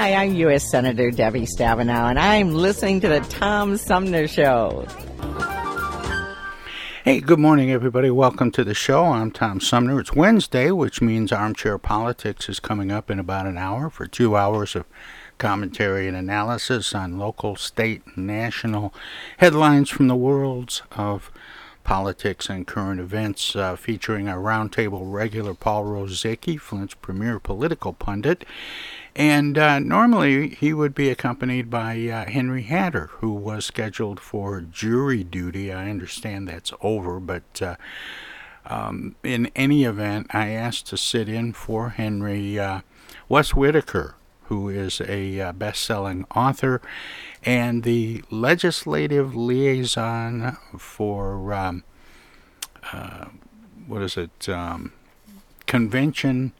Hi, I'm U.S. Senator Debbie Stabenow, and I'm listening to the Tom Sumner Show. Hey, good morning, everybody. Welcome to the show. I'm Tom Sumner. It's Wednesday, which means Armchair Politics is coming up in about an hour for two hours of commentary and analysis on local, state, and national headlines from the worlds of politics and current events, uh, featuring our roundtable regular Paul Rozycki, Flint's premier political pundit. And uh, normally he would be accompanied by uh, Henry Hatter, who was scheduled for jury duty. I understand that's over, but uh, um, in any event, I asked to sit in for Henry uh, Wes Whitaker, who is a uh, best selling author and the legislative liaison for, um, uh, what is it, um, Convention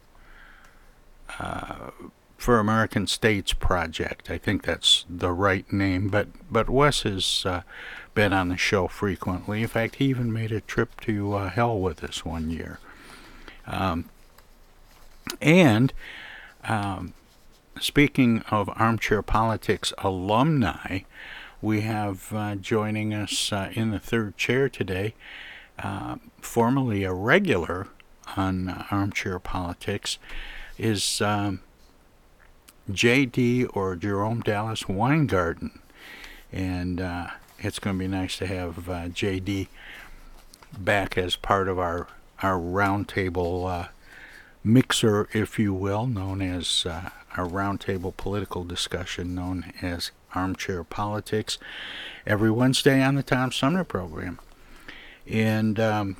for American States Project. I think that's the right name, but, but Wes has uh, been on the show frequently. In fact, he even made a trip to uh, hell with us one year. Um, and um, speaking of armchair politics alumni, we have uh, joining us uh, in the third chair today, uh, formerly a regular on uh, armchair politics, is um, J.D. or Jerome Dallas Weingarten. And uh, it's going to be nice to have uh, J.D. back as part of our, our roundtable mixer, if you will, known as our roundtable political discussion known as Armchair Politics every Wednesday on the Tom Sumner program. And um,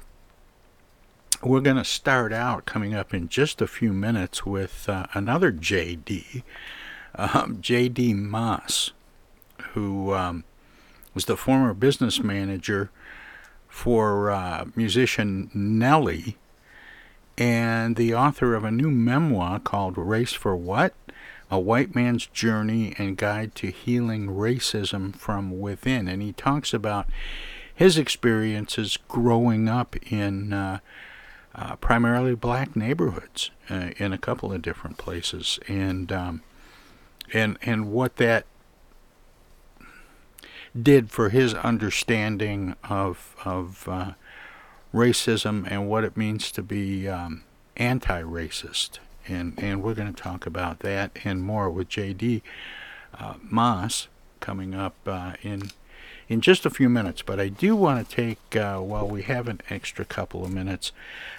we're going to start out coming up in just a few minutes with uh, another JD, um, JD Moss, who um, was the former business manager for uh, musician Nelly and the author of a new memoir called Race for What? A White Man's Journey and Guide to Healing Racism from Within. And he talks about his experiences growing up in uh, uh, primarily black neighborhoods uh, in a couple of different places, and um, and and what that did for his understanding of of uh, racism and what it means to be um, anti-racist, and and we're going to talk about that and more with J.D. Uh, Moss coming up uh, in in just a few minutes. But I do want to take, uh, while we have an extra couple of minutes,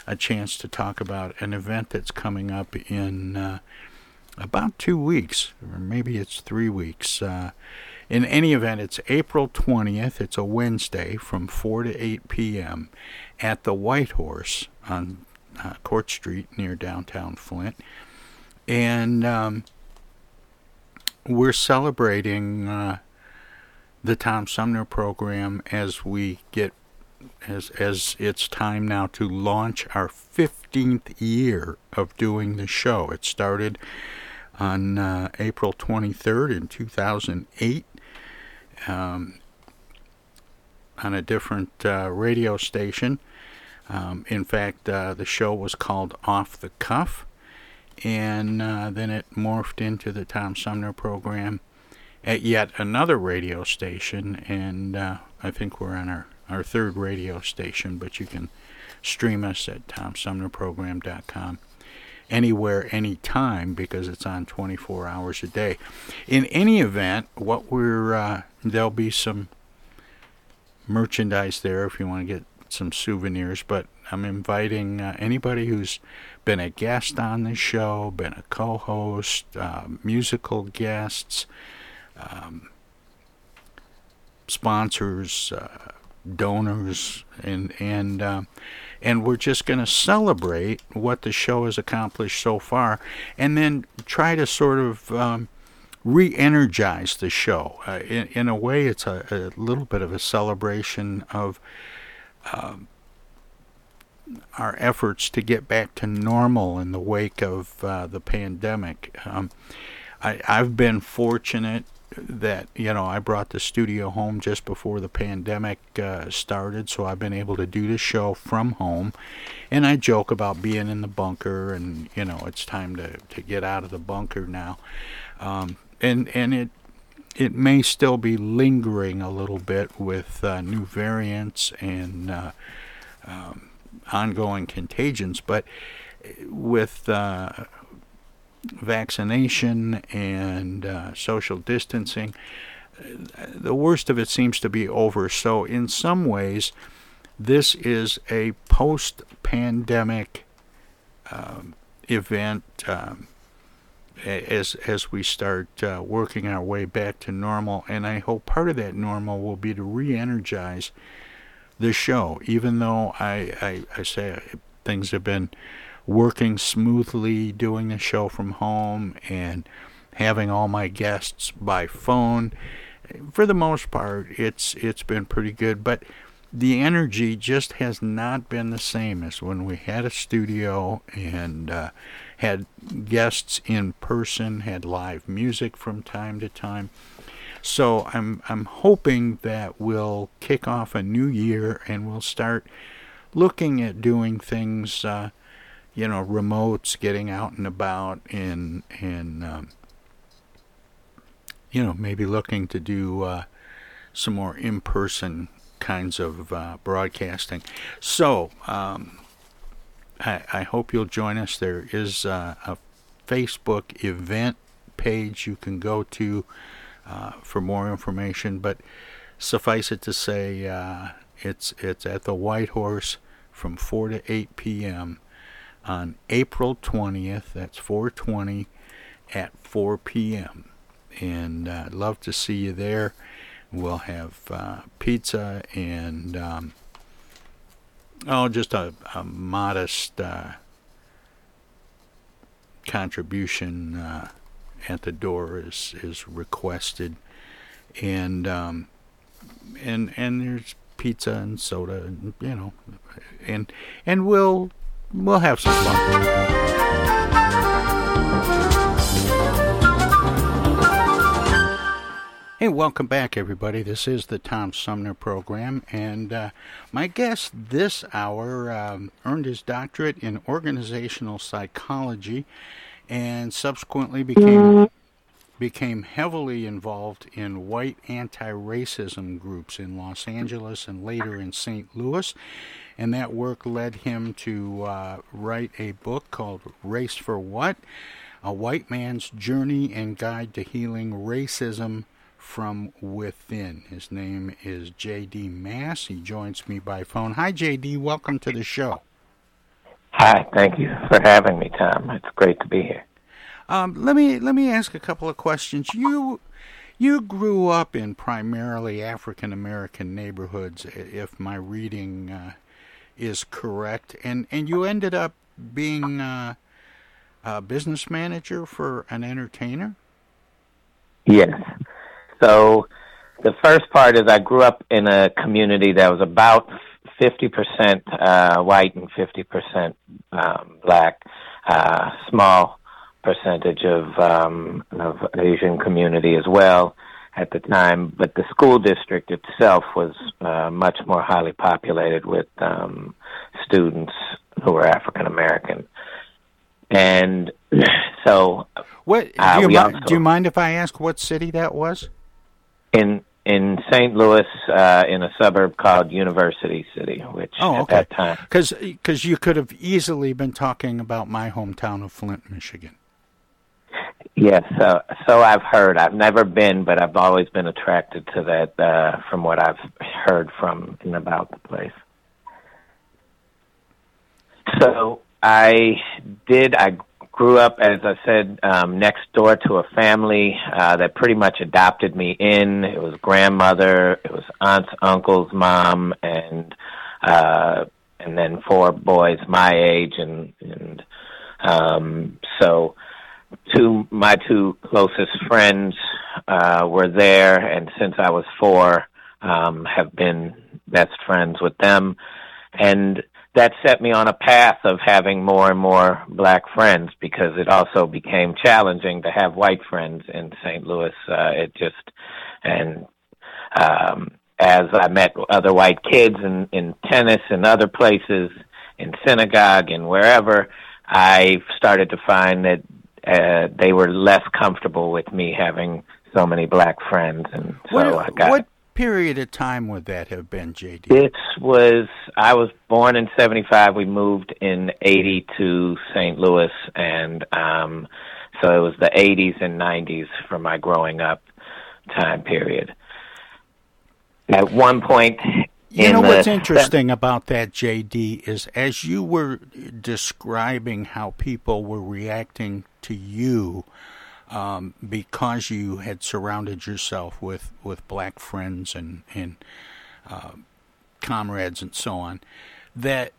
a chance to talk about an event that's coming up in uh, about two weeks, or maybe it's three weeks. Uh, in any event, it's April 20th. It's a Wednesday from 4 to 8 p.m. at the White Horse on uh, Court Street near downtown Flint. And um, we're celebrating uh, the Tom Sumner program as we get as as it's time now to launch our 15th year of doing the show. It started on uh, April 23rd in 2008 um, on a different uh, radio station. Um, in fact, uh, the show was called Off the Cuff, and uh, then it morphed into the Tom Sumner program at yet another radio station, and uh, I think we're on our, our third radio station, but you can stream us at TomSumnerProgram.com anywhere, anytime, because it's on 24 hours a day. In any event, what we're uh, there'll be some merchandise there if you want to get some souvenirs. But I'm inviting uh, anybody who's been a guest on the show, been a co-host, uh, musical guests, um, sponsors, uh, donors, and and uh, and we're just going to celebrate what the show has accomplished so far, and then try to sort of um, re-energize the show. Uh, in, in a way, it's a, a, little bit of a celebration of um, our efforts to get back to normal in the wake of uh, the pandemic. Um, I, I've been fortunate that you know I brought the studio home just before the pandemic uh, started, so I've been able to do the show from home. And I joke about being in the bunker, and you know it's time to to get out of the bunker now. Um, and and it it may still be lingering a little bit with uh, new variants and uh, um, ongoing contagions, but with uh, vaccination and uh, social distancing, the worst of it seems to be over. So, in some ways, this is a post pandemic um, event. Um, as as we start uh, working our way back to normal. And I hope part of that normal will be to re-energize the show. Even though I I, I say things have been working smoothly, doing the show from home, and having all my guests by phone. For the most part, it's it's been pretty good, but the energy just has not been the same as when we had a studio and uh, had guests in person, had live music from time to time. So I'm I'm hoping that we'll kick off a new year and we'll start looking at doing things, uh, you know, remotes, getting out and about, and and um, you know maybe looking to do uh, some more in-person kinds of uh, broadcasting. So um, I, I hope you'll join us. There is uh, a Facebook event page you can go to uh, for more information, but suffice it to say, uh, it's it's at the White Horse from 4 to 8 p.m. on April 20th. That's 420 at 4 p.m. And uh, I'd love to see you there. We'll have uh, pizza and um, oh, just a, a modest uh, contribution uh, at the door is is requested, and um, and and there's pizza and soda, and you know, and and we'll we'll have some fun. Hey, welcome back, everybody. This is the Tom Sumner program, and uh, my guest this hour um, earned his doctorate in organizational psychology, and subsequently became became heavily involved in white anti-racism groups in Los Angeles and later in St. Louis, and that work led him to uh, write a book called "Race for What." A white man's journey and guide to healing racism from within. His name is J.D. Mass. He joins me by phone. Hi, J.D. Welcome to the show. Hi, thank you for having me, Tom. It's great to be here. Um, let me let me ask a couple of questions. You you grew up in primarily African American neighborhoods, if my reading uh, is correct, and and you ended up being uh, a business manager for an entertainer. Yes. So the first part is I grew up in a community that was about 50% uh, white and 50% um, black, uh, small percentage of, um, of Asian community as well at the time, but the school district itself was uh, much more highly populated with um, students who were African American. And so, what uh, do you, uh, do you mind if I ask what city that was? in in St. Louis, uh, in a suburb called University City, which oh, okay. at that time, because you could have easily been talking about my hometown of Flint, Michigan. Yes, so so I've heard. I've never been, but I've always been attracted to that uh, from what I've heard from and about the place. So I did. I grew up, as I said, um, next door to a family uh, that pretty much adopted me in. It was grandmother, it was aunts, uncles, mom, and uh, and then four boys my age, and and um, so two my two closest friends uh, were there, and since I was four, um, have been best friends with them, and that set me on a path of having more and more black friends because it also became challenging to have white friends in St. Louis. Uh, it just and um, as I met other white kids in, in tennis and other places, in synagogue and wherever, I started to find that uh, they were less comfortable with me having so many black friends, and so what, I got. What period of time would that have been, JD? It was. I was born in '75. We moved in '80 to St. Louis, and um, so it was the '80s and '90s for my growing up time period. At one point, you know what's interesting about that, JD, is as you were describing how people were reacting to you um, because you had surrounded yourself with, with black friends and and uh, comrades and so on, that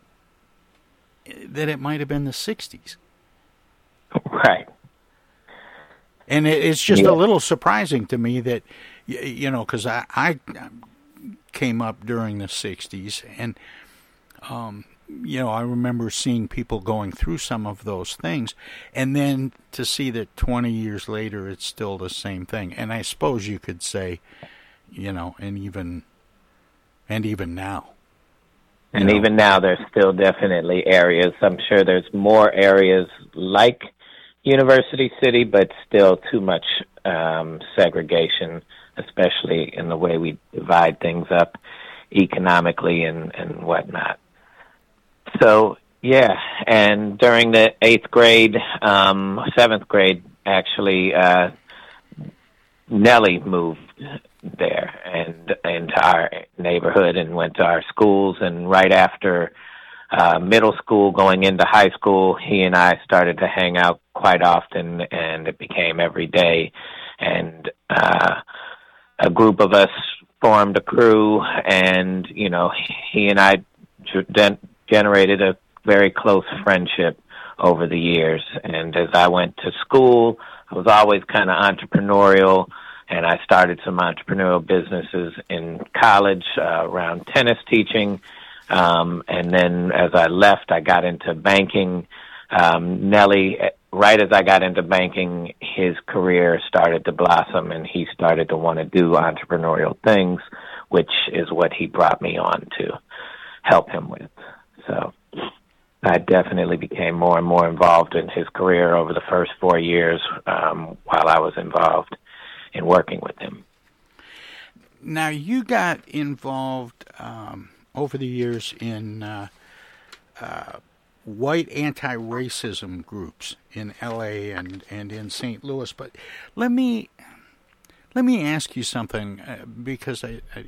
that it might have been the '60s, right? And it, it's just yeah. a little surprising to me that you know because I, I came up during the '60s and. Um, you know, I remember seeing people going through some of those things, and then to see that 20 years later it's still the same thing. And I suppose you could say, you know, and even and even now. And even now, there's still definitely areas. I'm sure there's more areas like University City, but still too much um, segregation, especially in the way we divide things up economically and, and whatnot. So yeah, and during the eighth grade, um, seventh grade, actually, uh, Nelly moved there and into our neighborhood and went to our schools. And right after uh, middle school, going into high school, he and I started to hang out quite often, and it became every day. And uh, a group of us formed a crew, and you know, he and I generated a very close friendship over the years. And as I went to school, I was always kind of entrepreneurial, and I started some entrepreneurial businesses in college uh, around tennis teaching. Um, and then as I left, I got into banking. Um, Nelly, right as I got into banking, his career started to blossom, and he started to want to do entrepreneurial things, which is what he brought me on to help him with. So I definitely became more and more involved in his career over the first four years um, while I was involved in working with him. Now, you got involved um, over the years in uh, uh, white anti racism groups in LA and, and in St. Louis, but let me. Let me ask you something uh, because I, I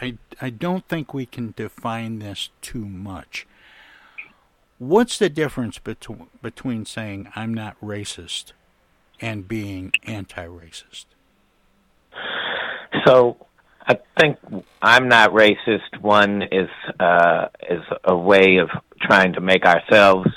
I, I, don't think we can define this too much. What's the difference between between saying I'm not racist and being anti-racist? So, I think I'm not racist. One is uh, is a way of trying to make ourselves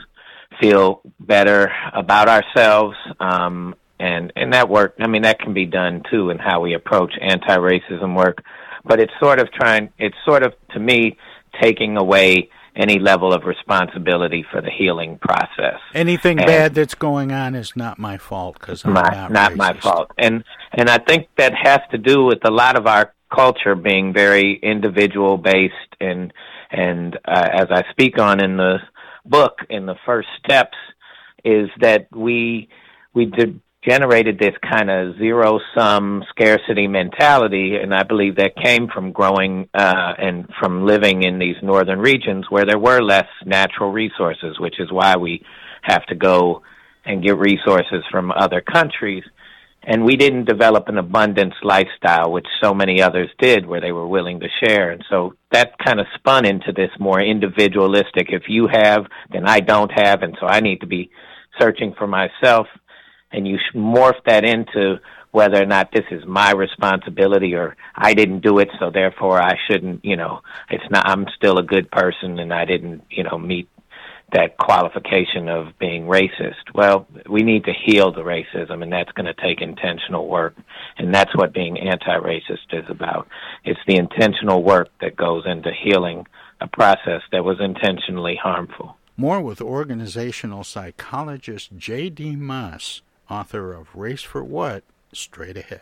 feel better about ourselves, um, and and that work. I mean, that can be done too in how we approach anti-racism work but it's sort of trying it's sort of to me taking away any level of responsibility for the healing process. Anything and bad that's going on is not my fault because I'm my, not, not my fault. And and I think that has to do with a lot of our culture being very individual based and and uh, as I speak on in the book in the first steps is that we we did generated this kind of zero sum scarcity mentality and i believe that came from growing uh, and from living in these northern regions where there were less natural resources which is why we have to go and get resources from other countries. And we didn't develop an abundance lifestyle, which so many others did, where they were willing to share. And so that kind of spun into this more individualistic if you have, then I don't have. And so I need to be searching for myself. And you morph that into whether or not this is my responsibility or I didn't do it, so therefore I shouldn't, you know, it's not, I'm still a good person and I didn't, you know, meet that qualification of being racist. Well, we need to heal the racism, and that's going to take intentional work. And that's what being anti racist is about. It's the intentional work that goes into healing a process that was intentionally harmful. More with organizational psychologist J.D. Mass, author of Race for What, straight ahead.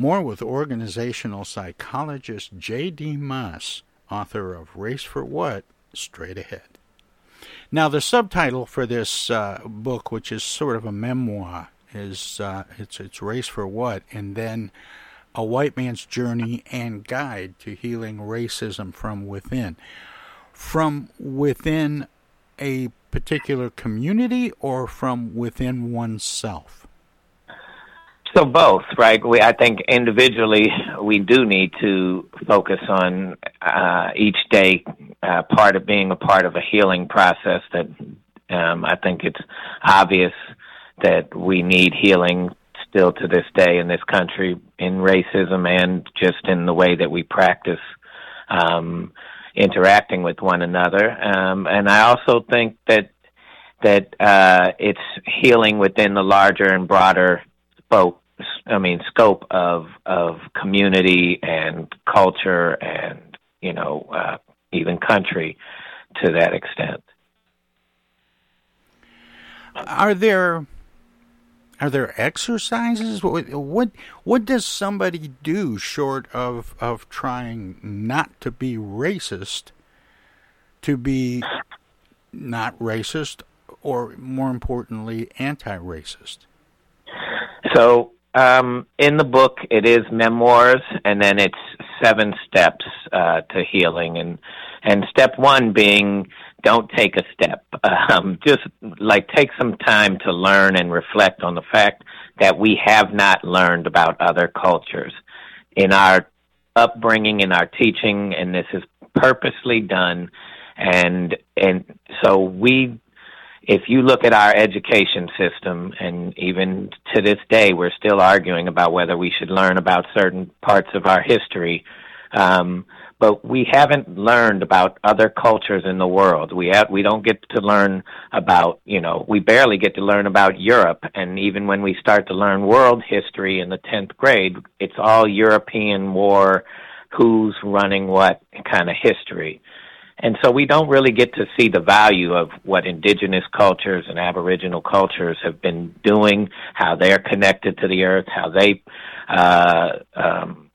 More with organizational psychologist J.D. Mass, author of Race for What? Straight Ahead. Now, the subtitle for this uh, book, which is sort of a memoir, is uh, it's it's Race for What, and then a white man's journey and guide to healing racism from within. From within a particular community or from within oneself? So both, right? We, I think individually we do need to focus on uh, each day uh, part of being a part of a healing process. That um, I think it's obvious that we need healing still to this day in this country in racism and just in the way that we practice um, interacting with one another. Um, and I also think that that uh, it's healing within the larger and broader spoke I mean, scope of of community and culture and you know uh, even country to that extent. Are there are there exercises? What what, what does somebody do short of of trying not to be racist to be not racist or more importantly anti-racist? So um, in the book, it is memoirs, and then it's seven steps uh, to healing, and and step one being don't take a step. Um, just like take some time to learn and reflect on the fact that we have not learned about other cultures in our upbringing, in our teaching, and this is purposely done. And and so we if you look at our education system, and even to this day, we're still arguing about whether we should learn about certain parts of our history. Um, but we haven't learned about other cultures in the world. We have, we don't get to learn about, you know, we barely get to learn about Europe. And even when we start to learn world history in the 10th grade, it's all European war, who's running what kind of history. And so we don't really get to see the value of what indigenous cultures and aboriginal cultures have been doing, how they're connected to the earth, how they uh, um,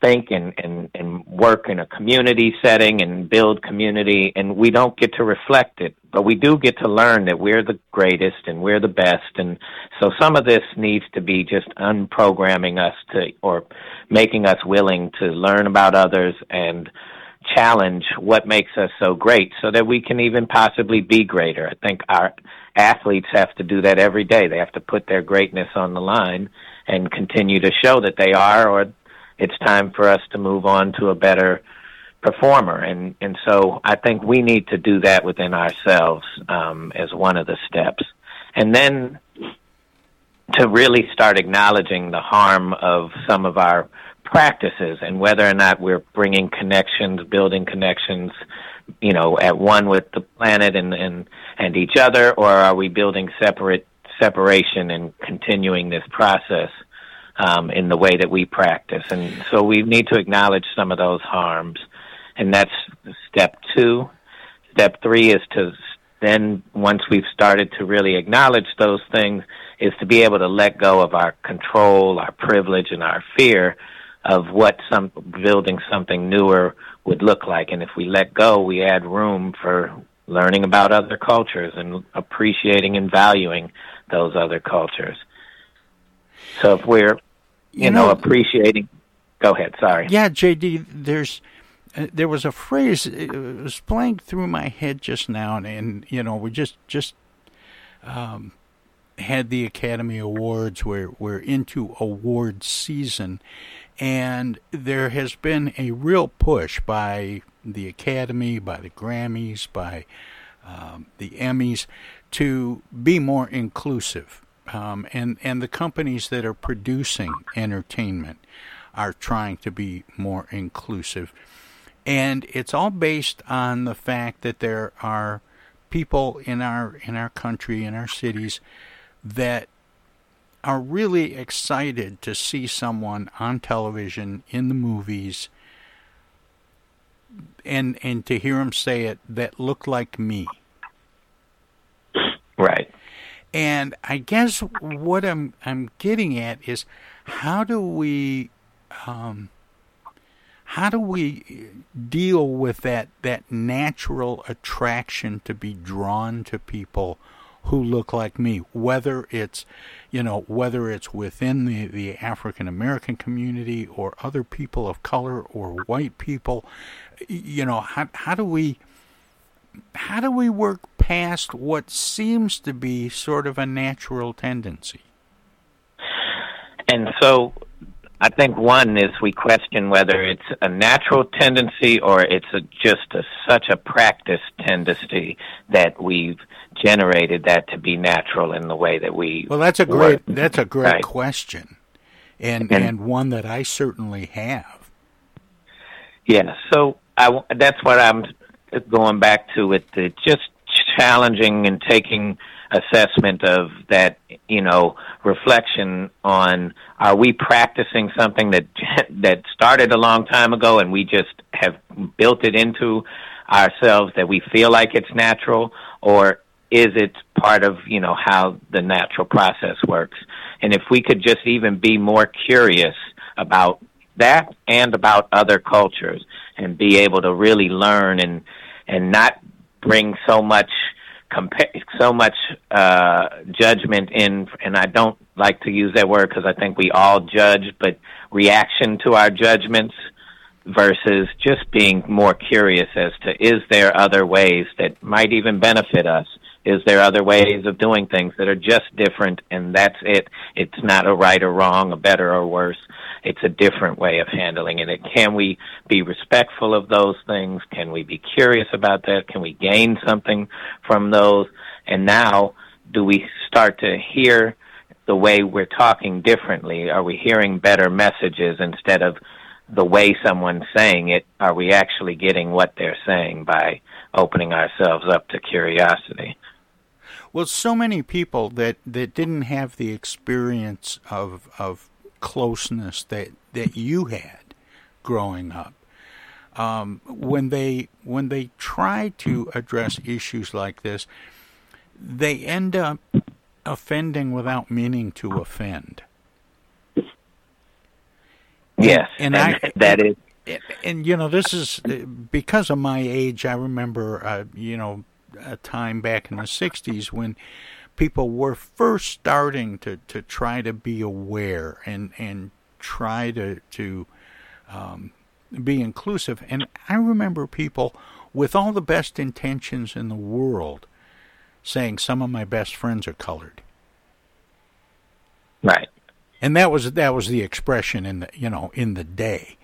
think and, and, and work in a community setting and build community. And we don't get to reflect it, but we do get to learn that we're the greatest and we're the best. And so some of this needs to be just unprogramming us to, or making us willing to learn about others and challenge what makes us so great so that we can even possibly be greater. I think our athletes have to do that every day. They have to put their greatness on the line and continue to show that they are or it's time for us to move on to a better performer and and so I think we need to do that within ourselves um as one of the steps. And then to really start acknowledging the harm of some of our practices and whether or not we're bringing connections, building connections, you know, at one with the planet and and and each other, or are we building separate separation and continuing this process um, in the way that we practice? And so we need to acknowledge some of those harms, and that's step two. Step three is to then once we've started to really acknowledge those things is to be able to let go of our control, our privilege, and our fear of what some building something newer would look like. And if we let go, we add room for learning about other cultures and appreciating and valuing those other cultures. So if we're, you, you know, know, appreciating, go ahead. Sorry. Yeah, JD. There's. Uh, there was a phrase it was playing through my head just now, and, and you know we just just um, had the Academy Awards. We're we're into award season, and there has been a real push by the Academy, by the Grammys, by um, the Emmys to be more inclusive. Um, and and the companies that are producing entertainment are trying to be more inclusive, and it's all based on the fact that there are people in our in our country in our cities that are really excited to see someone on television in the movies and and to hear him say it that look like me. Right. And i guess what i'm i'm getting at is how do we um how do we deal with that that natural attraction to be drawn to people who look like me whether it's you know whether it's within the the African American community or other people of color or white people you know how how do we how do we work past what seems to be sort of a natural tendency? And so I think one is we question whether it's a natural tendency or it's a, just a, such a practice tendency that we've generated that to be natural in the way that we. Well, that's a great work. that's a great Right. question, and, And- and one that I certainly have. Yeah, so I that's what I'm going back to with the just challenging and taking assessment of that, you know, reflection on are we practicing something that that started a long time ago and we just have built it into ourselves that we feel like it's natural or is it part of, you know, how the natural process works? And if we could just even be more curious about that and about other cultures and be able to really learn and and not bring so much compa- so much uh judgment in and I don't like to use that word because I think we all judge but reaction to our judgments versus just being more curious as to is there other ways that might even benefit us is there other ways of doing things that are just different and that's it it's not a right or wrong a better or worse it's a different way of handling it. Can we be respectful of those things? Can we be curious about that? Can we gain something from those? And now, do we start to hear the way we're talking differently? Are we hearing better messages instead of the way someone's saying it? Are we actually getting what they're saying by opening ourselves up to curiosity? Well, so many people that, that didn't have the experience of of closeness that, that you had growing up. Um, when they when they try to address issues like this, they end up offending without meaning to offend. Yes, and, and I that is and, and you know this is because of my age. I remember, uh, you know, a time back in the '60s when people were first starting to, to try to be aware and and try to to um, be inclusive. And I remember people with all the best intentions in the world saying some of my best friends are colored. Right. And that was that was the expression in the you know in the day.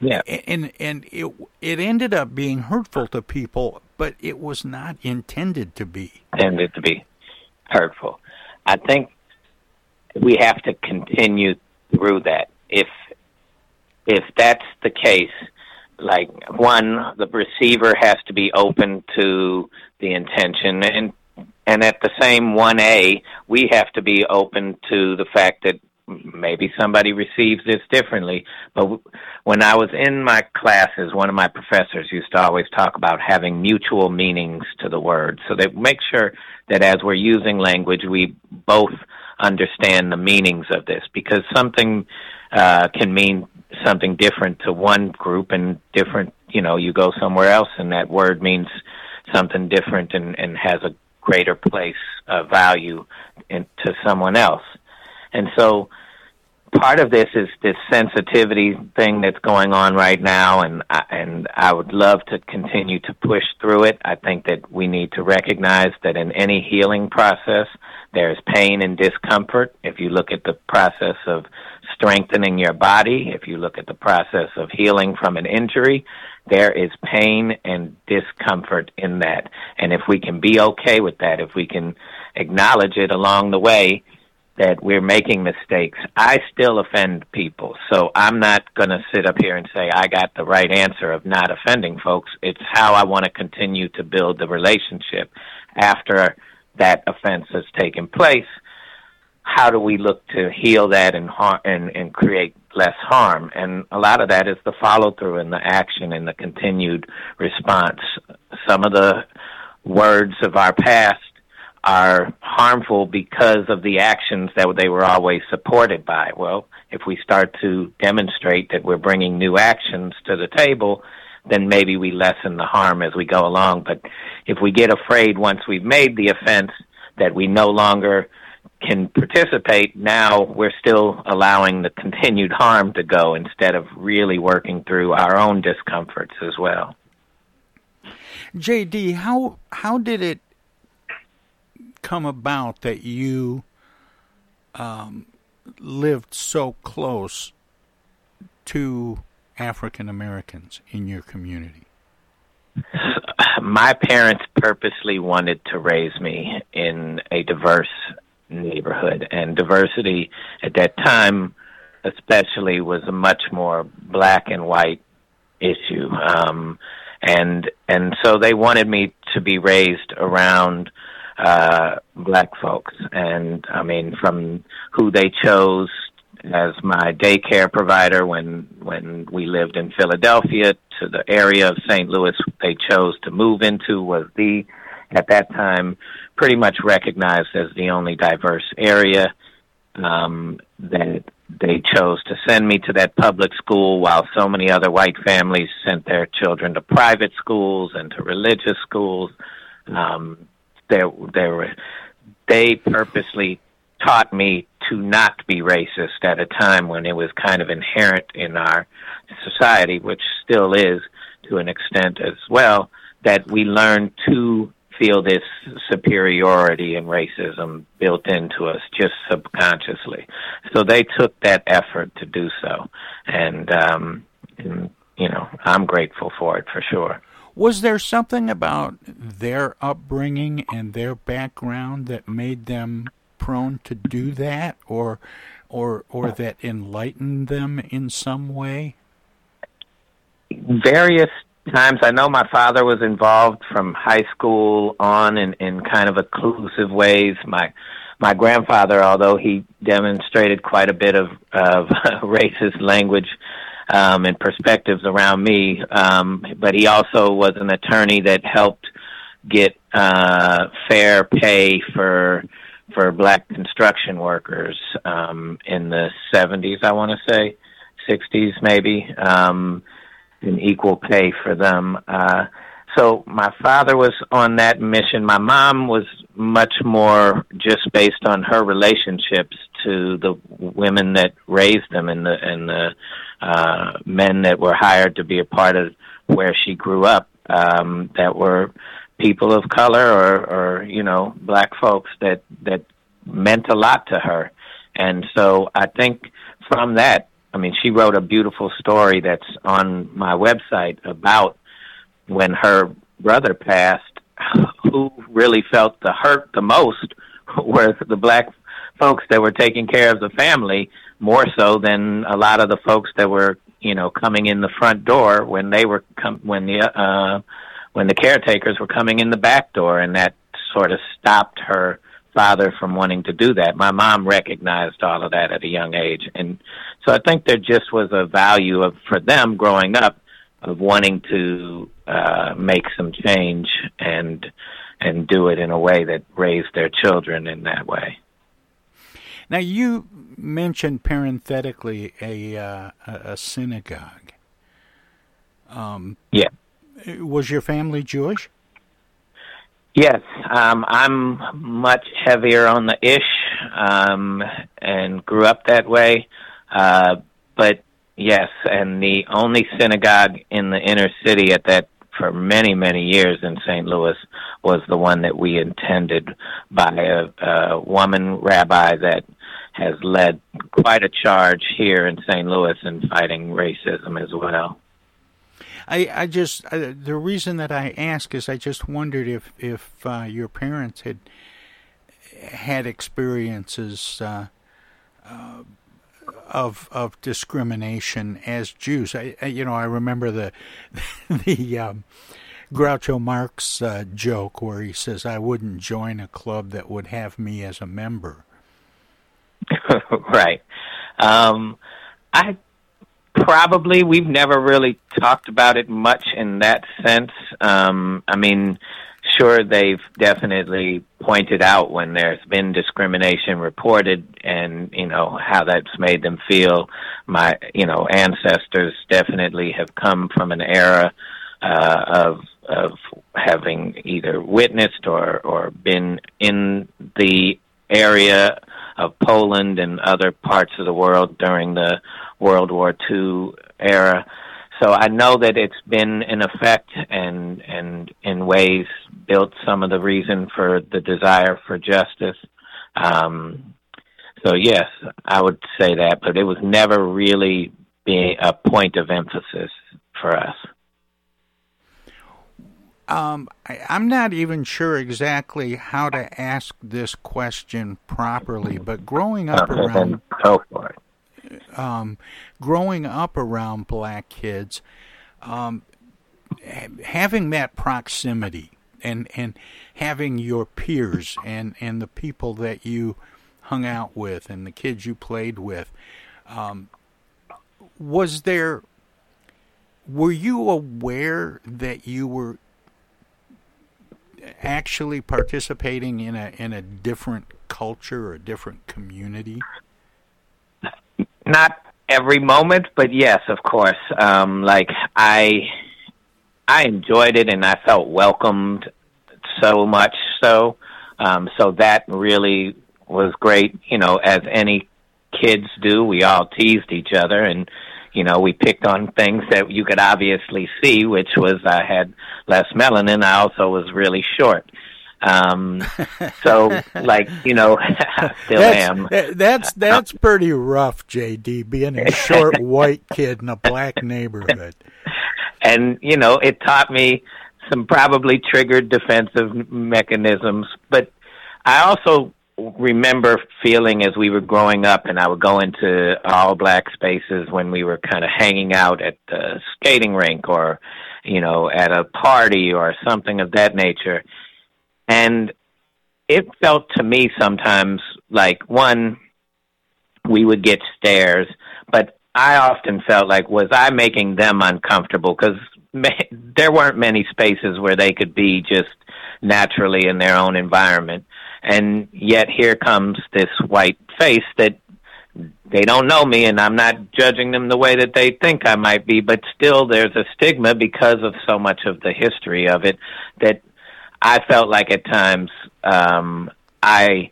Yeah. And and it it ended up being hurtful to people, but it was not intended to be. Intended to be hurtful. I think we have to continue through that. If if that's the case, like one, the receiver has to be open to the intention, and and at the same one A, we have to be open to the fact that maybe somebody receives this differently. But when I was in my classes, one of my professors used to always talk about having mutual meanings to the word, so that make sure that as we're using language, we both understand the meanings of this, because something uh, can mean something different to one group and different. You know, you go somewhere else, and that word means something different and, and has a greater place of value in, to someone else. And so part of this is this sensitivity thing that's going on right now and I, and I would love to continue to push through it. I think that we need to recognize that in any healing process there's pain and discomfort. If you look at the process of strengthening your body, if you look at the process of healing from an injury, there is pain and discomfort in that. And if we can be okay with that, if we can acknowledge it along the way, that we're making mistakes. I still offend people. So I'm not going to sit up here and say I got the right answer of not offending folks. It's how I want to continue to build the relationship after that offense has taken place. How do we look to heal that and har- and and create less harm? And a lot of that is the follow through and the action and the continued response. Some of the words of our past are harmful because of the actions that they were always supported by. Well, if we start to demonstrate that we're bringing new actions to the table, then maybe we lessen the harm as we go along. But if we get afraid once we've made the offense that we no longer can participate, now we're still allowing the continued harm to go instead of really working through our own discomforts as well. JD, how how did it come about that you um, lived so close to African Americans in your community? My parents purposely wanted to raise me in a diverse neighborhood, and diversity at that time, especially, was a much more black and white issue. Um, and and so they wanted me to be raised around uh, black folks, and I mean from who they chose as my daycare provider when when we lived in Philadelphia to the area of St. Louis they chose to move into was the at that time pretty much recognized as the only diverse area um, that they chose to send me to that public school while so many other white families sent their children to private schools and to religious schools. Um, there, there were, they purposely taught me to not be racist at a time when it was kind of inherent in our society, which still is to an extent as well, that we learn to feel this superiority and racism built into us just subconsciously. So they took that effort to do so. And, um, and you know, I'm grateful for it for sure. Was there something about their upbringing and their background that made them prone to do that, or, or, or that enlightened them in some way? Various times. I know my father was involved from high school on in, in kind of occlusive ways. My my grandfather, although he demonstrated quite a bit of, of racist language um, and perspectives around me. Um, but he also was an attorney that helped get uh, fair pay for for black construction workers um, in the 70s, I want to say, 60s maybe, um, and equal pay for them. Uh, so my father was on that mission. My mom was much more just based on her relationships to the women that raised them and the and the uh, men that were hired to be a part of where she grew up um, that were people of color or, or you know black folks that that meant a lot to her. And so i think from that i mean she wrote a beautiful story that's on my website about when her brother passed who really felt the hurt the most were the black folks that were taking care of the family more so than a lot of the folks that were you know coming in the front door when they were com- when the uh when the caretakers were coming in the back door and that sort of stopped her father from wanting to do that my mom recognized all of that at a young age and so i think there just was a value of for them growing up of wanting to uh make some change and and do it in a way that raised their children in that way now you mentioned parenthetically a uh, a synagogue. Um, yeah. Was your family Jewish? Yes, um, I'm much heavier on the ish, um, and grew up that way. Uh, but yes, and the only synagogue in the inner city at that for many many years in St. Louis was the one that we intended by a, a woman rabbi that has led quite a charge here in St. Louis in fighting racism as well. I, I just uh, the reason that I ask is I just wondered if if uh, your parents had had experiences uh, uh, of of discrimination as Jews. I, I, you know I remember the the um, Groucho Marx uh, joke where he says I wouldn't join a club that would have me as a member. right. Um, I probably we've never really talked about it much in that sense. Um, I mean, sure they've definitely pointed out when there's been discrimination reported and you know how that's made them feel my you know ancestors definitely have come from an era uh, of of having either witnessed or or been in the area of Poland and other parts of the world during the World War II era. So I know that it's been in effect and and in ways built some of the reason for the desire for justice. Um, so yes, I would say that, but it was never really being a point of emphasis for us. Um, I, am not even sure exactly how to ask this question properly, but growing up around go for it. Um, growing up around black kids, um, having that proximity and and having your peers and and the people that you hung out with and the kids you played with, um, was there? Were you aware that you were actually participating in a in a different culture or a different community? Not every moment, but yes, of course. Um, like I, I enjoyed it and I felt welcomed so much so. Um, so that really was great. You know, as any kids do, we all teased each other and you know, we picked on things that you could obviously see, which was I had less melanin. I also was really short. Um, so like, you know, still that's, am. That's, that's pretty rough, JD, being a short white kid in a black neighborhood. And, you know, it taught me some probably triggered defensive mechanisms, but I also remember feeling as we were growing up and I would go into all black spaces when we were kind of hanging out at the skating rink or you know at a party or something of that nature and it felt to me sometimes like one we would get stares but I often felt like was I making them uncomfortable? Cuz there weren't many spaces where they could be just naturally in their own environment. And yet here comes this white face that they don't know me and I'm not judging them the way that they think I might be, but still there's a stigma because of so much of the history of it that I felt like at times um I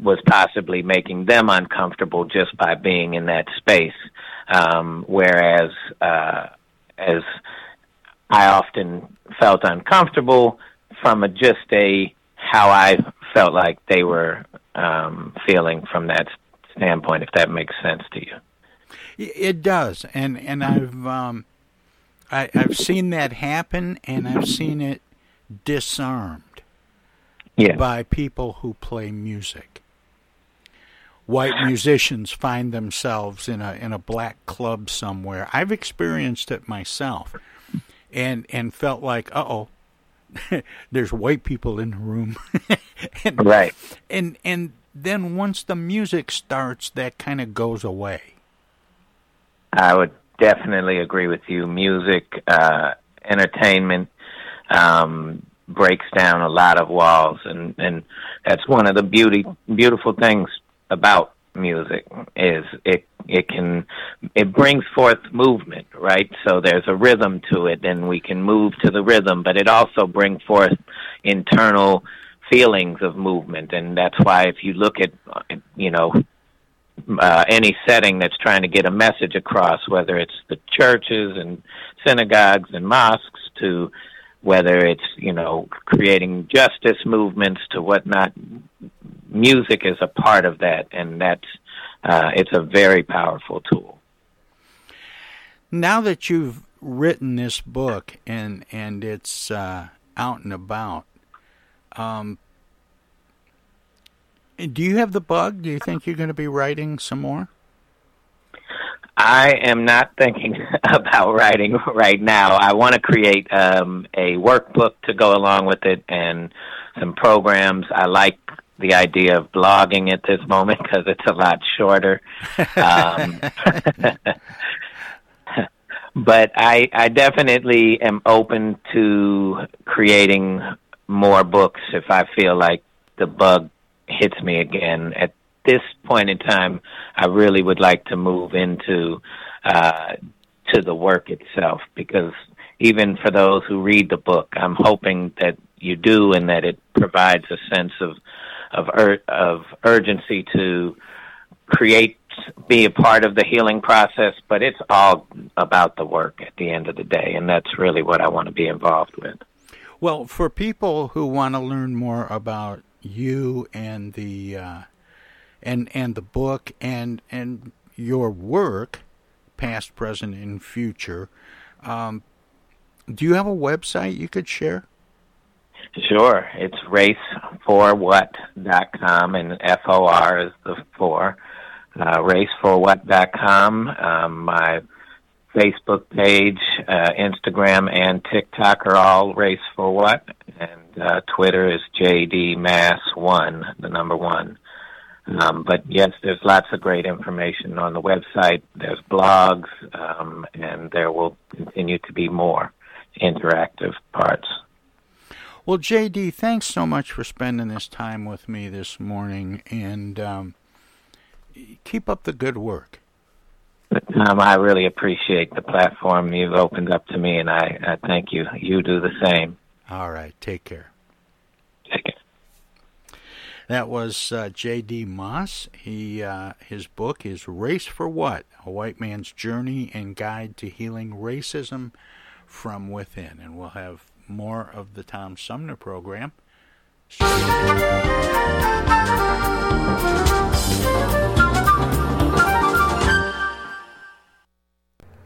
was possibly making them uncomfortable just by being in that space. Um whereas uh as I often felt uncomfortable from a just a how I felt like they were um, feeling from that standpoint. If that makes sense to you, it does, and and I've um, I, I've seen that happen, and I've seen it disarmed yeah. by people who play music. White musicians find themselves in a in a black club somewhere. I've experienced it myself, and and felt like, uh oh, there's white people in the room. and, right. And and then once the music starts, that kind of goes away. I would definitely agree with you. Music, uh, entertainment, um, breaks down a lot of walls, and and that's one of the beauty beautiful things about music is it it can it brings forth movement right? So there's a rhythm to it and we can move to the rhythm but it also brings forth internal feelings of movement. And that's why if you look at you know uh, any setting that's trying to get a message across whether it's the churches and synagogues and mosques to whether it's you know creating justice movements to whatnot music is a part of that, and that's uh, it's a very powerful tool. Now that you've written this book and and it's uh, out and about. Um, do you have the bug? Do you think you're going to be writing some more? I am not thinking about writing right now. I want to create um, a workbook to go along with it and some programs. I like the idea of blogging at this moment because it's a lot shorter. Um, but I, I definitely am open to creating more books if I feel like the bug hits me again. At this point in time, I really would like to move into uh, to the work itself because even for those who read the book, I'm hoping that you do and that it provides a sense of of ur- of urgency to create be a part of the healing process but it's all about the work at the end of the day and that's really what I want to be involved with. Well for people who want to learn more about you and the uh, and and the book and and your work past present and future um, do you have a website you could share Sure. It's raceforwhat.com and F O R is the four. Uh, raceforwhat.com. Um, my Facebook page, uh, Instagram, and TikTok are all Race for What, and uh, Twitter is JD Mass One, the number one. Um, but yes, there's lots of great information on the website. There's blogs, um, and there will continue to be more interactive parts. Well, JD, thanks so much for spending this time with me this morning, and um, keep up the good work. Tom, I really appreciate the platform you've opened up to me, and I, I thank you. You do the same. All right, take care. That was uh, J.D. Mass. He uh, his book is "Race for What: A White Man's Journey and Guide to Healing Racism from Within," and we'll have more of the Tom Sumner program.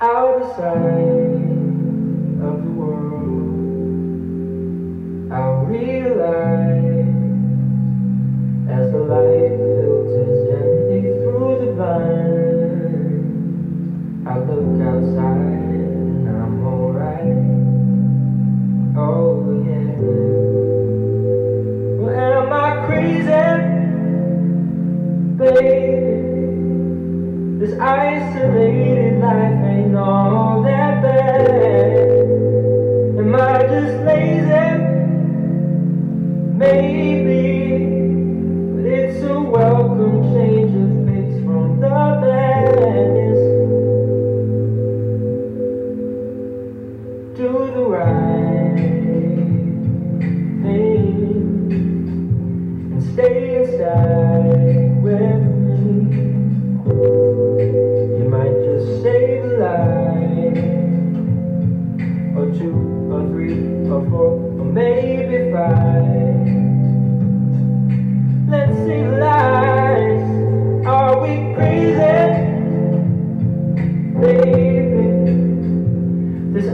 Outside of isolated life ain't all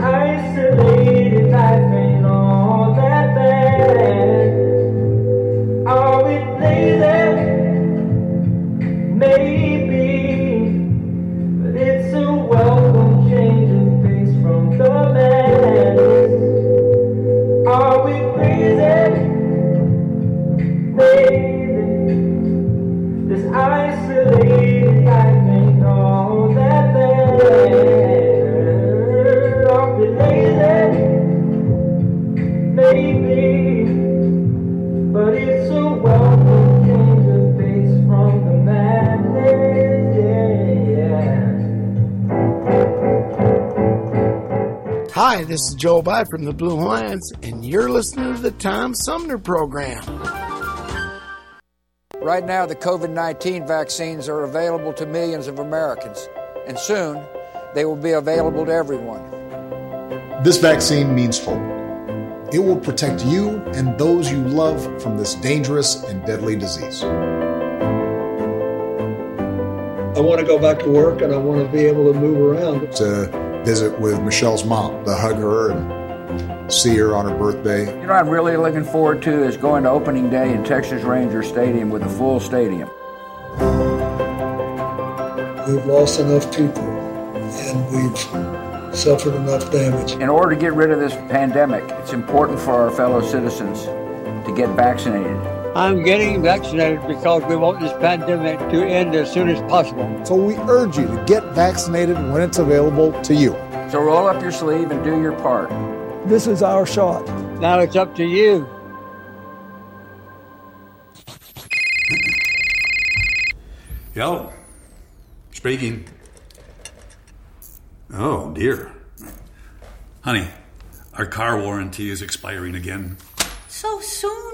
This isolated life ain't all that is Joe By from the Blue Lions, and you're listening to the Tom Sumner Program. Right now, the COVID 19 vaccines are available to millions of Americans, and soon they will be available to everyone. This vaccine means hope. It will protect you and those you love from this dangerous and deadly disease. I want to go back to work and I want to be able to move around. To visit with Michelle's mom to hug her and see her on her birthday. You know, what I'm really looking forward to is going to opening day in Texas Ranger Stadium with a full stadium. We've lost enough people and we've suffered enough damage. In order to get rid of this pandemic, it's important for our fellow citizens to get vaccinated. I'm getting vaccinated because we want this pandemic to end as soon as possible. So we urge you to get vaccinated when it's available to you. So roll up your sleeve and do your part. This is our shot. Now it's up to you. Hello. Speaking. Oh, dear. Honey, our car warranty is expiring again. So soon?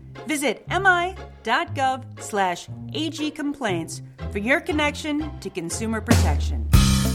Visit mi.gov slash agcomplaints for your connection to consumer protection.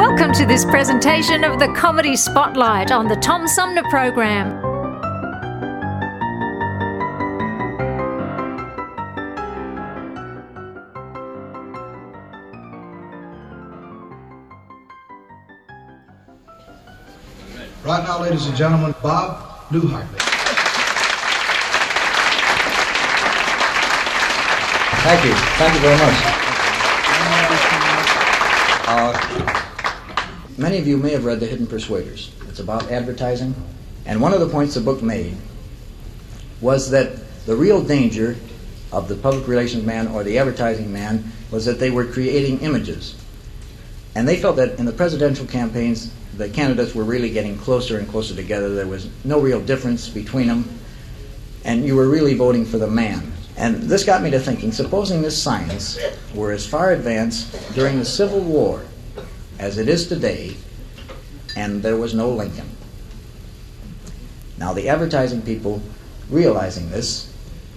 Welcome to this presentation of the Comedy Spotlight on the Tom Sumner Program. Right now, ladies and gentlemen, Bob Newhart. Thank you. Thank you very much. Uh, many of you may have read The Hidden Persuaders. It's about advertising. And one of the points the book made was that the real danger of the public relations man or the advertising man was that they were creating images. And they felt that in the presidential campaigns, the candidates were really getting closer and closer together. There was no real difference between them. And you were really voting for the man. And this got me to thinking supposing this science were as far advanced during the Civil War as it is today, and there was no Lincoln. Now, the advertising people, realizing this,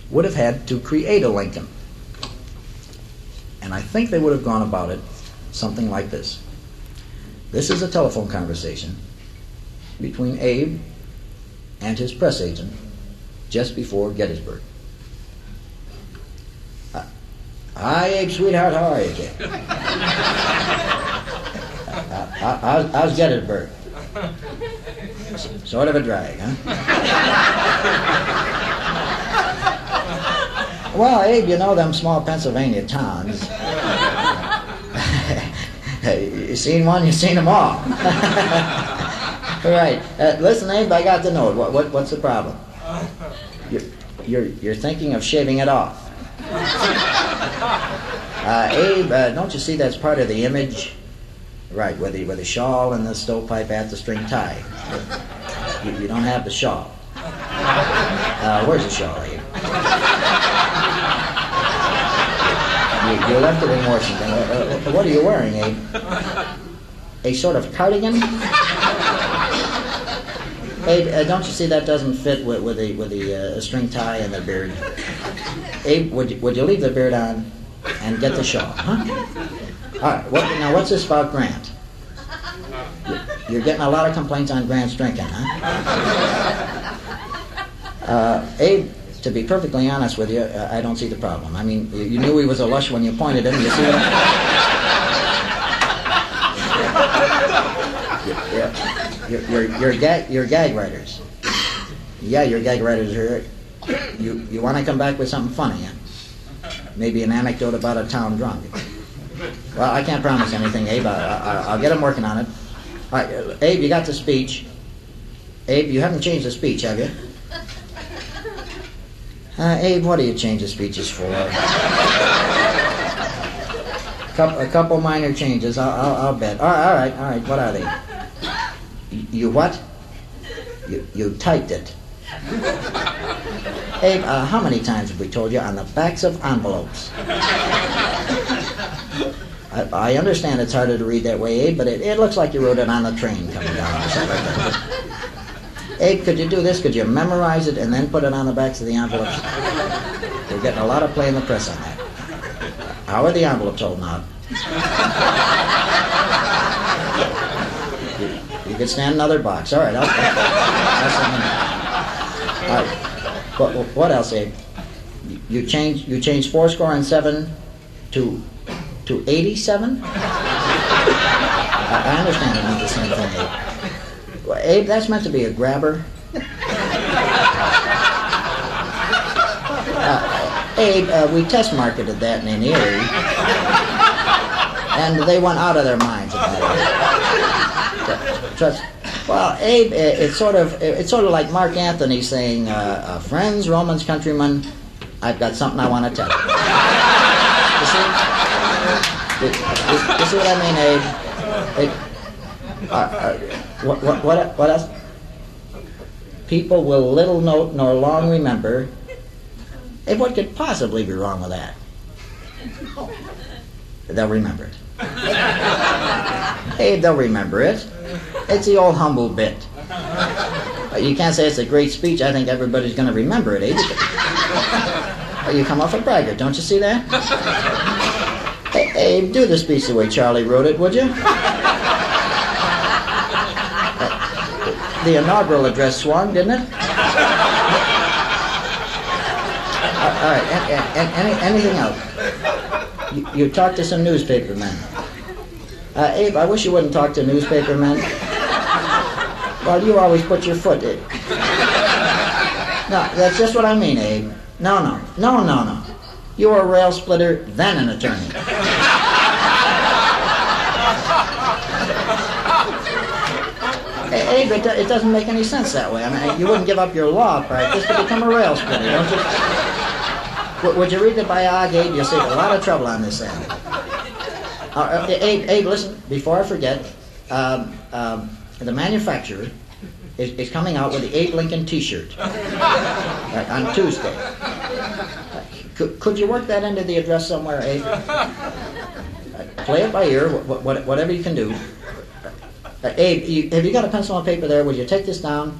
would have had to create a Lincoln. And I think they would have gone about it something like this. This is a telephone conversation between Abe and his press agent just before Gettysburg. Uh, Hi, Abe, sweetheart, how are you, uh, how's, Gettysburg? Sort of a drag, huh? Well, Abe, you know them small Pennsylvania towns. you seen one, you seen them all. right. Uh, listen, Abe, I got the note. What, what, what's the problem? You're, you're, you're thinking of shaving it off. Uh, Abe, uh, don't you see that's part of the image? Right, the, with the shawl and the stovepipe at the string tie. You, you don't have the shawl. Uh, where's the shawl, Abe? You, you left it in Washington. Uh, uh, what are you wearing, Abe? A sort of cardigan? Abe, uh, don't you see that doesn't fit with, with the with the uh, string tie and the beard? Abe, would you, would you leave the beard on and get the shawl, huh? All right. What, now, what's this about Grant? You- You're getting a lot of complaints on Grant's drinking, huh? Uh, Abe, to be perfectly honest with you, uh, I don't see the problem. I mean, you, knew he was a lush when you pointed him. You see what? Yeah, you're, you're, you're, gag, you're gag writers. Yeah, you're gag writers. Here. You, you want to come back with something funny, huh? Maybe an anecdote about a town drunk. Well, I can't promise anything, Abe. I, I, I'll get him working on it. Right, uh, Abe, you got the speech. Abe, you haven't changed the speech, have you? Uh, Abe, what do you change the speeches for? Coup- a couple minor changes, I'll, I'll, I'll bet. All right, all right, all right. What are they? You, you what? You, you typed it. Abe, uh, how many times have we told you on the backs of envelopes? I, I understand it's harder to read that way, Abe, but it, it looks like you wrote it on the train coming down or something like that. Abe, could you do this? Could you memorize it and then put it on the backs of the envelopes? We're getting a lot of play in the press on that. How are the envelopes holding out? You, you could stand another box. All right, I'll, I'll, All right. What, what else, Abe? You- change you changed four score and seven to to eighty-seven? I, I understand it meant the same thing, Abe. Well, Abe, that's meant to be a grabber. Uh, Abe, uh, we test marketed that in Erie, and they went out of their minds about it. Well, Abe, it's sort of it's sort of like Mark Anthony saying, uh, uh, "Friends, Romans, countrymen, I've got something I want to tell you." You see? You, you- see what I mean, Abe? Abe uh, uh, what, what, what, what else? People will little note nor long remember. Hey, what could possibly be wrong with that? They'll remember it. Hey, they'll remember it. It's the old humble bit. You can't say it's a great speech. I think everybody's going to remember it, eh? Well, you come off a braggart, don't you see that? Hey, Abe, do this speech the way Charlie wrote it, would you? The inaugural address swung, didn't it? Uh, all right, and, and, and any, anything else? You, you talked to some newspaper men. Uh, Abe, I wish you wouldn't talk to newspaper men. Well, you always put your foot in. No, that's just what I mean, Abe. No, no, no, no, no. You were a rail splitter, then an attorney. Abe, it, it doesn't make any sense that way. I mean, you wouldn't give up your law practice to become a rail splitter, don't you? Would you read the biog, Abe? You'll save a lot of trouble on this end. Uh, uh, Abe, Abe, listen, before I forget, um, um, the manufacturer is, is coming out with the Abe Lincoln T-shirt on Tuesday. Could, could you work that into the address somewhere, Abe? Play it by ear, wh- wh- whatever you can do. Uh, Abe, you, have you got a pencil and paper there? Would you take this down?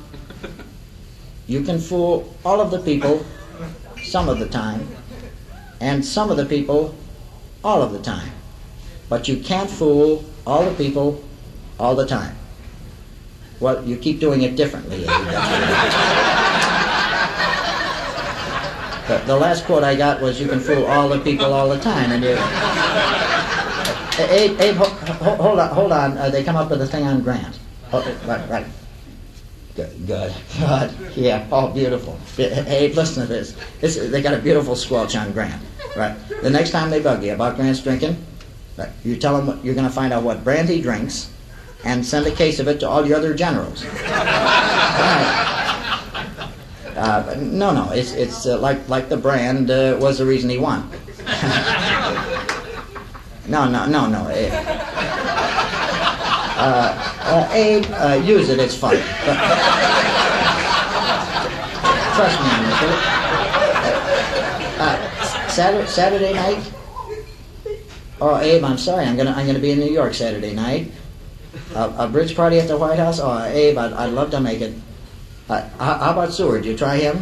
You can fool all of the people some of the time, and some of the people all of the time. But you can't fool all the people all the time. Well, you keep doing it differently. Abe. the, the last quote I got was, "You can fool all the people all the time," and you. Abe, Abe ho, ho, hold on, hold on. Uh, they come up with a thing on Grant. Oh, right, right. Good, good, good. Yeah, all beautiful. Hey, listen to this. this. They got a beautiful squelch on Grant. Right. The next time they bug you about Grant's drinking, right, you tell them what, you're going to find out what brand he drinks, and send a case of it to all your other generals. uh, no, no, it's it's uh, like like the brand uh, was the reason he won. no, no, no, no. Uh, uh, Abe, uh, use it. It's fun. But, trust me on Saturday, Saturday night. Oh, Abe, I'm sorry. I'm gonna I'm gonna be in New York Saturday night. A bridge party at the White House. Oh, Abe, I'd, I'd love to make it. Uh, how, about Seward? You try him?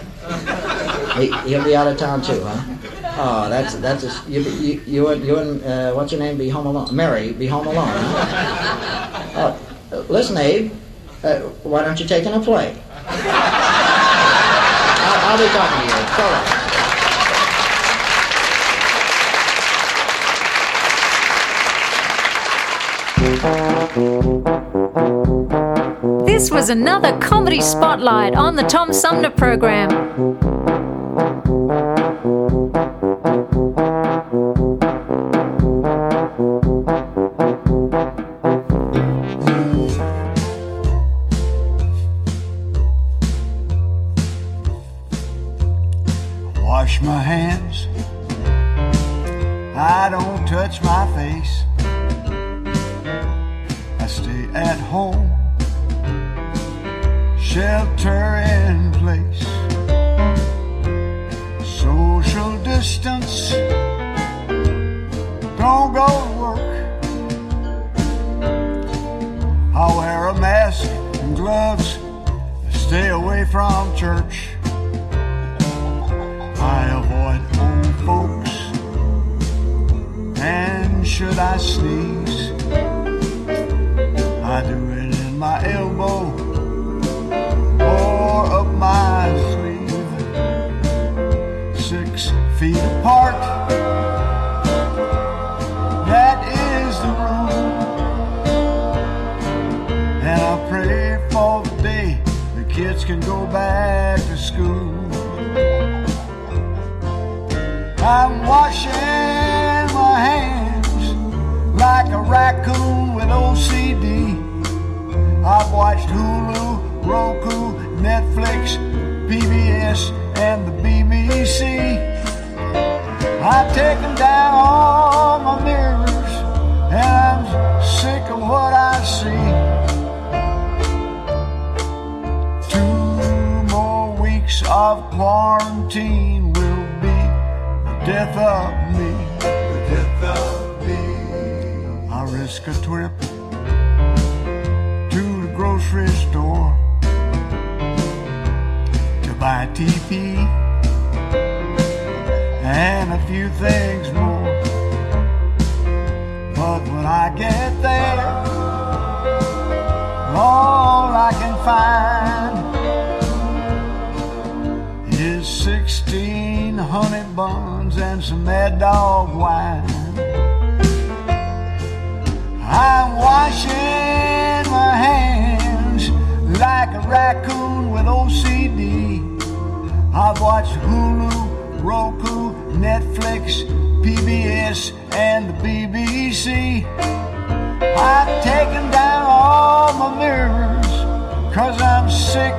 He, will be out of town too, huh? Oh, that's that's a, you, you, you and you and uh, what's your name? Be home alone. Mary, be home alone. Huh? Uh, listen, Abe. Uh, why don't you take in a play? I'll, I'll be talking to you. So This was another comedy spotlight on the Tom Sumner program. Wash my hands. I don't touch my face. I stay at home. Shelter in place. Social distance. Don't go to work. I wear a mask and gloves. Stay away from church. I avoid old folks. And should I sneeze, I do it in my elbow or up my sleeve. Six feet apart. That is the rule. And I pray for the day the kids can go back to school. I'm washing my hands like a raccoon with OCD. I've watched Hulu, Roku, Netflix, PBS, and the BBC. I've taken down all my mirrors, and I'm sick of what I see. Two more weeks of quarantine will be the death of me. The death of me. I risk a trip grocery store to buy a TV and a few things more. But when I get there, all I can find is 16 honey buns and some mad dog wine. I'm washing raccoon with OCD. I've watched Hulu, Roku, Netflix, PBS, and the BBC. I've taken down all my mirrors, cause I'm sick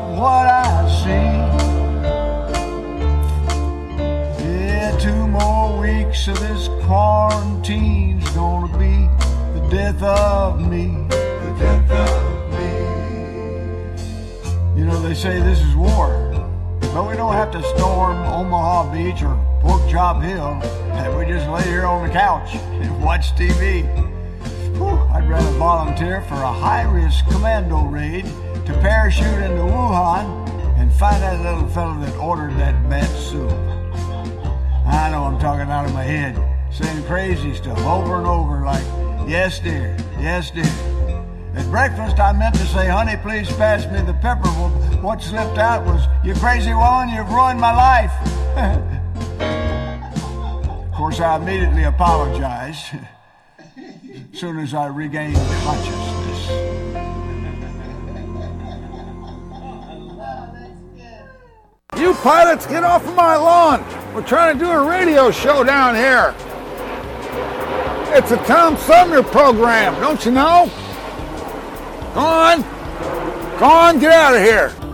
of what I see. Yeah, two more weeks of this quarantine's gonna be the death of me. They say this is war. But we don't have to storm Omaha Beach or Pork Chop Hill. And we just lay here on the couch and watch TV. Whew, I'd rather volunteer for a high-risk commando raid to parachute into Wuhan and find that little fella that ordered that bat soup. I know I'm talking out of my head. saying crazy stuff over and over like, yes, dear, yes, dear. At breakfast, I meant to say, honey, please pass me the pepper. Well, what slipped out was, you crazy woman, you've ruined my life. of course, I immediately apologized as soon as I regained consciousness. You pilots, get off of my lawn. We're trying to do a radio show down here. It's a Tom Sumner program, don't you know? Go on. Go on, get out of here.